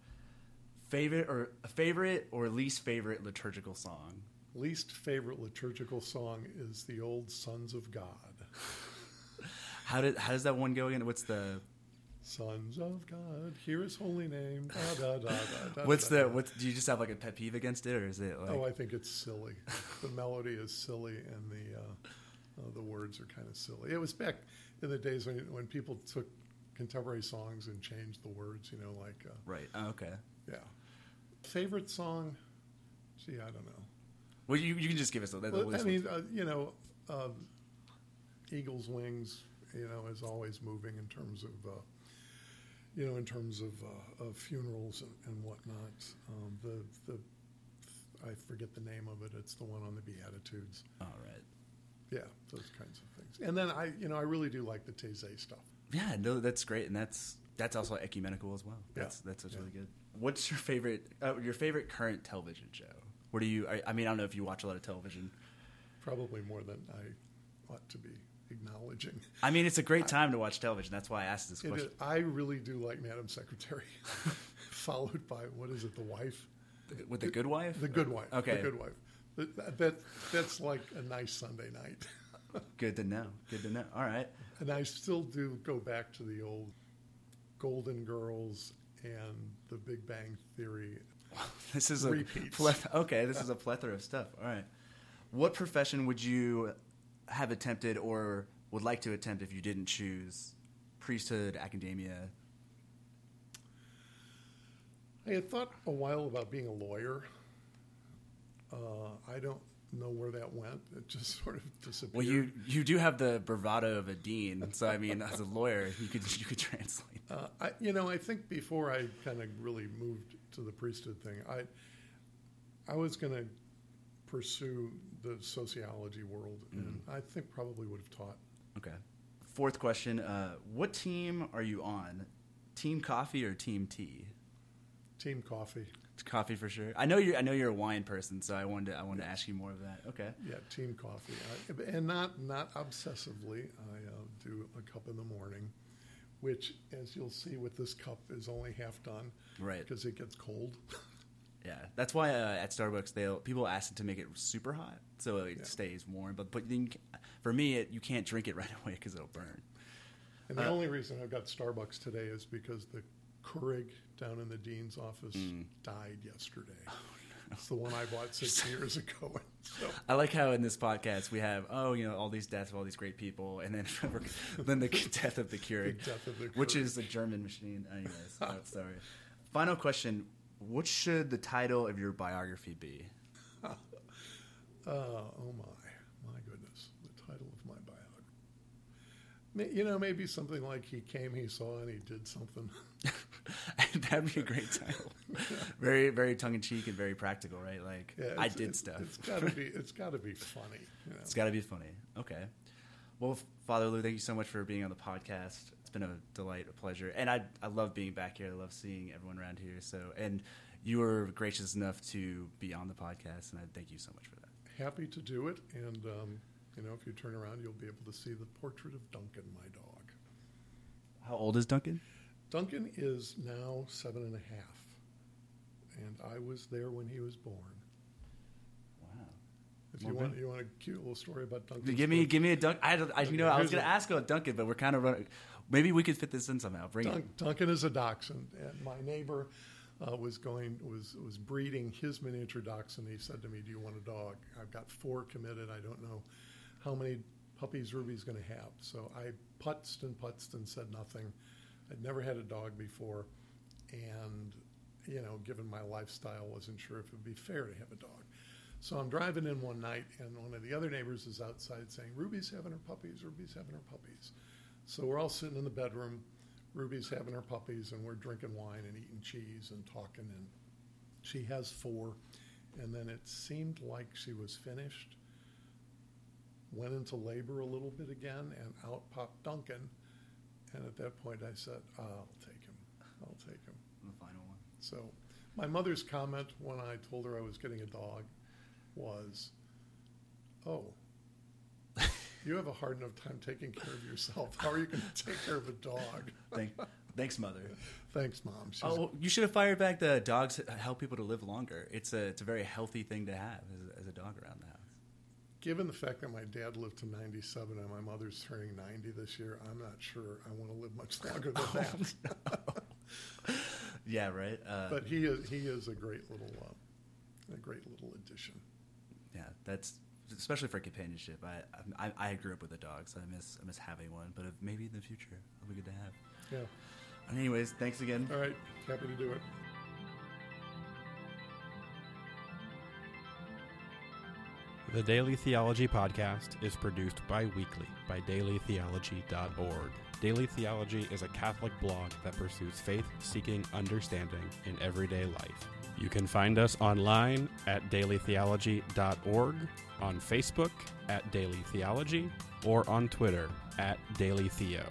Favorite or a favorite or least favorite liturgical song. Least favorite liturgical song is the old Sons of God. How did how does that one go again? What's the Sons of God, hear His holy name. Da, da, da, what's the da. what's do you just have like a pet peeve against it or is it like Oh, I think it's silly. the melody is silly, and the uh, uh, the words are kind of silly. It was back in the days when when people took contemporary songs and changed the words. You know, like uh, right? Oh, okay. yeah. Favorite song? Gee, I don't know. Well, you, you can just give us a. the Well, I mean, uh, you know, um, Eagles' Wings, you know, is always moving in terms of, uh, you know, in terms of, uh, of funerals and, and whatnot. Um, the the I forget the name of it. It's the one on the Beatitudes. all right. Yeah, those kinds of things. And then I, you know, I really do like the Taizé stuff. Yeah, no, that's great, and that's that's also ecumenical as well. Yeah. That's that's Yeah. really good. What's your favorite uh, your favorite current television show? What do you? I, I mean, I don't know if you watch a lot of television. Probably more than I ought to be acknowledging. I mean, it's a great time to watch television. That's why I asked this question. is- I really do like Madam Secretary, followed by what is it, The Wife. With the Good Wife. The Good Wife. Okay. The Good Wife. That, that that's like a nice Sunday night. Good to know. Good to know. All right. and I still do go back to the old Golden Girls and The Big Bang Theory. This is a pleth- okay. This is a plethora of stuff. All right. What profession would you have attempted or would like to attempt if you didn't choose priesthood, academia? I had thought a while about being a lawyer. Uh, I don't know where that went. It just sort of disappeared. Well, you you do have the bravado of a dean, so I mean, as a lawyer, you could you could translate. Uh, I, you know, I think before I kind of really moved to the priesthood thing, I, I was going to pursue the sociology world, and I think probably would have taught. Okay. Fourth question: uh, What team are you on? Team coffee or team tea? Team coffee, It's coffee for sure. I know you're I know you're a wine person, so I wanted to, I wanted to ask you more of that. Okay. yeah, team coffee, I, and not not obsessively. I uh, do a cup in the morning, which, as you'll see with this cup, is only half done Right. because it gets cold. Yeah, that's why uh, at Starbucks they people ask to make it super hot so it Yeah. stays warm. But but then for me, it, you can't drink it right away because it'll burn. And the Uh, only reason I've got Starbucks today is because the Keurig down in the dean's office Mm. died yesterday. It's the one I bought six years ago. So I like how in this podcast we have oh you know all these deaths of all these great people, and then then the death of the Keurig, The of the which Keurig. is a German machine. Anyways, oh, sorry. Final question: What should the title of your biography be? Uh, oh my, my goodness, the title of my biography. You know, maybe something like he came, he saw, and he did something. That'd be a great title. very very tongue in cheek and very practical, right? Like Yeah, I did it's- stuff. It's got to be. It's got to be funny. You know? It's got to be funny. Okay. Well, Father Lou, thank you so much for being on the podcast. It's been a delight, a pleasure, and I I love being back here. I love seeing everyone around here. So, and you were gracious enough to be on the podcast, and I thank you so much for that. Happy to do it, and um, you know, if you turn around, you'll be able to see the portrait of Duncan, my dog. How old is Duncan? Duncan is now seven and a half, and I was there when he was born. Wow. If you want, you want a cute little story about Duncan. Give me give me a Dunk. I, don't- I you know I was gonna ask about Duncan, but we're kind of running. Maybe we could fit this in somehow. Bring it. Dun- Duncan is a dachshund, and my neighbor uh, was going was was breeding his miniature dachshund. He said to me, "Do you want a dog? I've got four committed. I don't know how many puppies Ruby's going to have." So I putzed and putzed and said nothing. I'd never had a dog before, and you know, given my lifestyle, wasn't sure if it would be fair to have a dog. So I'm driving in one night, and one of the other neighbors is outside saying, "Ruby's having her puppies. Ruby's having her puppies." So we're all sitting in the bedroom. Ruby's having her puppies, and we're drinking wine and eating cheese and talking. And she has four. And then it seemed like she was finished. Went into labor a little bit again, and out popped Duncan. And at that point, I said, "I'll take him. I'll take him." The final one. So, my mother's comment when I told her I was getting a dog was, "Oh, You have a hard enough time taking care of yourself. How are you going to take care of a dog? Thank, thanks, mother. Thanks, mom. She's, Oh, you should have fired back the dogs help people to live longer. It's a it's a very healthy thing to have as, as a dog around house. Given the fact that my dad lived to 97 and my mother's turning 90 this year, I'm not sure I want to live much longer than that. Yeah, right. Uh, But he is he is a great little uh, a great little addition. yeah, that's especially for companionship. I, I I grew up with a dog, so I miss I miss having one. But if maybe in the future, it'll be good to have. Yeah. Anyways, thanks again. All right. Happy to do it. The Daily Theology Podcast is produced bi weekly by dailytheology.org. Daily Theology is a Catholic blog that pursues faith seeking understanding in everyday life. You can find us online at dailytheology.org, on Facebook at Daily Theology, or on Twitter at Daily Theo.